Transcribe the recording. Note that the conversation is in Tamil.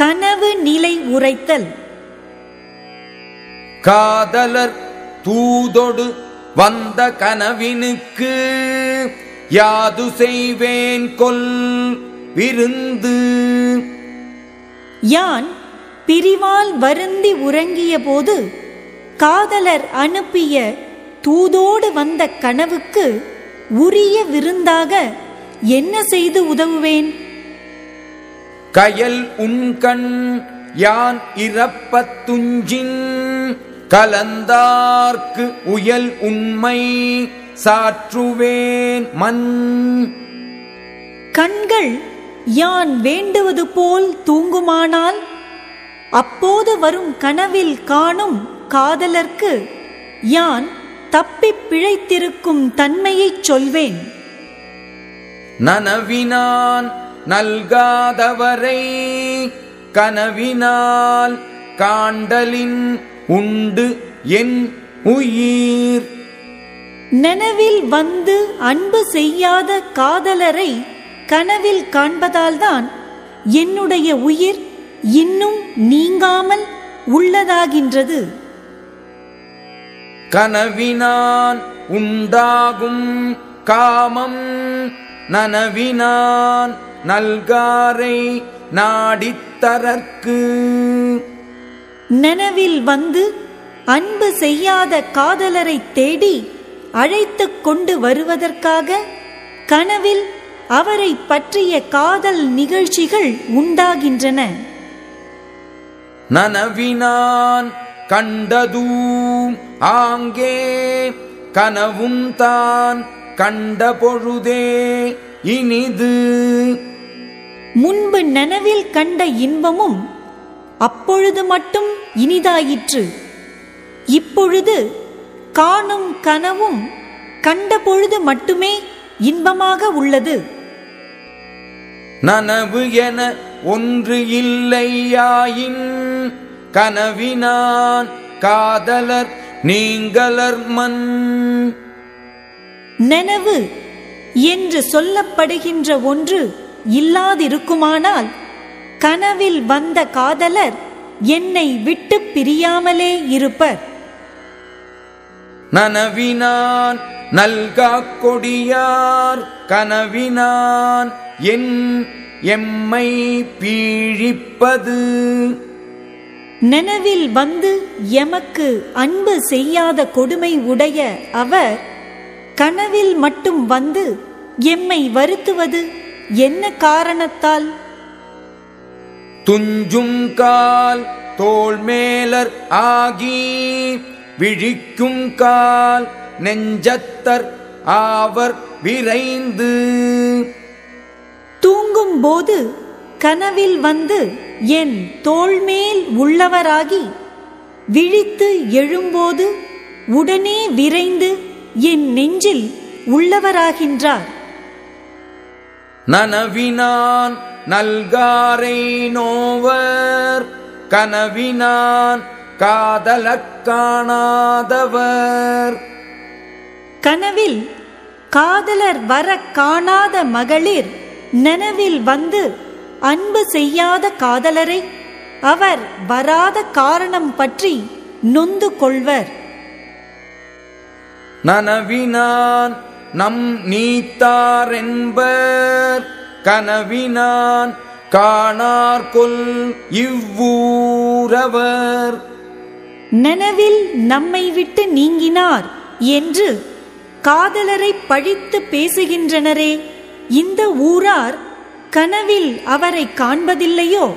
கனவு நிலை உரைத்தல். காதலர் தூதொடு வந்த கனவினுக்கு யாது செய்வேன் கொல் விருந்து. யான் பிரிவால் வருந்தி உறங்கிய போது காதலர் அனுப்பிய தூதோடு வந்த கனவுக்கு உரிய விருந்தாக என்ன செய்து உதவுவேன்? கயல் உண்கண் யான் இறப்பத் துஞ்சின் கலந்தார்க்கு உயல் உண்மை சாற்றுவேன் மண். கண்கள் யான் வேண்டுவது போல் தூங்குமானால் அப்போது வரும் கனவில் காணும் காதலர்க்கு யான் தப்பிப் பிழைத்திருக்கும் தன்மையைச் சொல்வேன். நனவினான் நல்காதவரை கனவினால் காண்டலின் உண்டு என் உயிர். நனவில் வந்து அன்பு செய்யாத காதலரை கனவில் காண்பதால்தான் என்னுடைய உயிர் இன்னும் நீங்காமல் உள்ளதாகின்றது. கனவினான் உண்டாகும் காமம் நனவினான் நல்காரை நாடித்தரற்கு. நனவில் வந்து அன்பு செய்யாத காதலரை தேடி அழைத்துக் கொண்டு வருவதற்காக கனவில் அவரை பற்றிய காதல் நிகழ்ச்சிகள் உண்டாகின்றன. நனவினான் கண்டதூம் ஆங்கே கனவும் தான் கண்ட பொழுதே இனிது. முன்பு நனவில் கண்ட இன்பமும் அப்பொழுது மட்டும் இனிதாயிற்று. இப்பொழுது காணும் கனவும் கண்ட பொழுது மட்டுமே இன்பமாக உள்ளது. நனவு என ஒன்று இல்லையாயின் கனவினான் காதலர் நீங்களர் மன் நனவு என்று சொல்லப்படுகின்ற ஒன்று இல்லாதிருக்குமானால் கனவில் வந்த காதலர் என்னை விட்டு பிரியாமலே இருப்பர். நனவினான் நல்கா கொடியார் கனவினான் என் எம்மை பீழிப்பது. நனவில் வந்து எமக்கு அன்பு செய்யாத கொடுமை உடைய அவர் கனவில் மட்டும் வந்து எம்மை வருத்துவது என்ன காரணத்தால்? துஞ்சும் கால் தோள் மேலர் ஆகி விழிக்கும் கால் நெஞ்சத்தர் ஆவர் விரைந்து. தூங்கும் போது கனவில் வந்து என் தோள்மேல் உள்ளவராகி விழித்து எழும்போது உடனே விரைந்து என் நெஞ்சில் உள்ளவராகின்றார். நனவினான் நல்காரை நோவர் கனவினான் காதலக் காணாதவர். கனவில் காதலர் வர காணாத மகளிர் நனவில் வந்து அன்பு செய்யாத காதலரை அவர் வராத காரணம் பற்றி நொந்து கொள்வர். நனவினான் நம் நீத்தாரென்பர் கனவினான் காணார்கொல் இவ்வூரவர். நனவில் நம்மை விட்டு நீங்கினார் என்று காதலரை பழித்து பேசுகின்றனரே இந்த ஊரார் கனவில் அவரை காண்பதில்லையோ?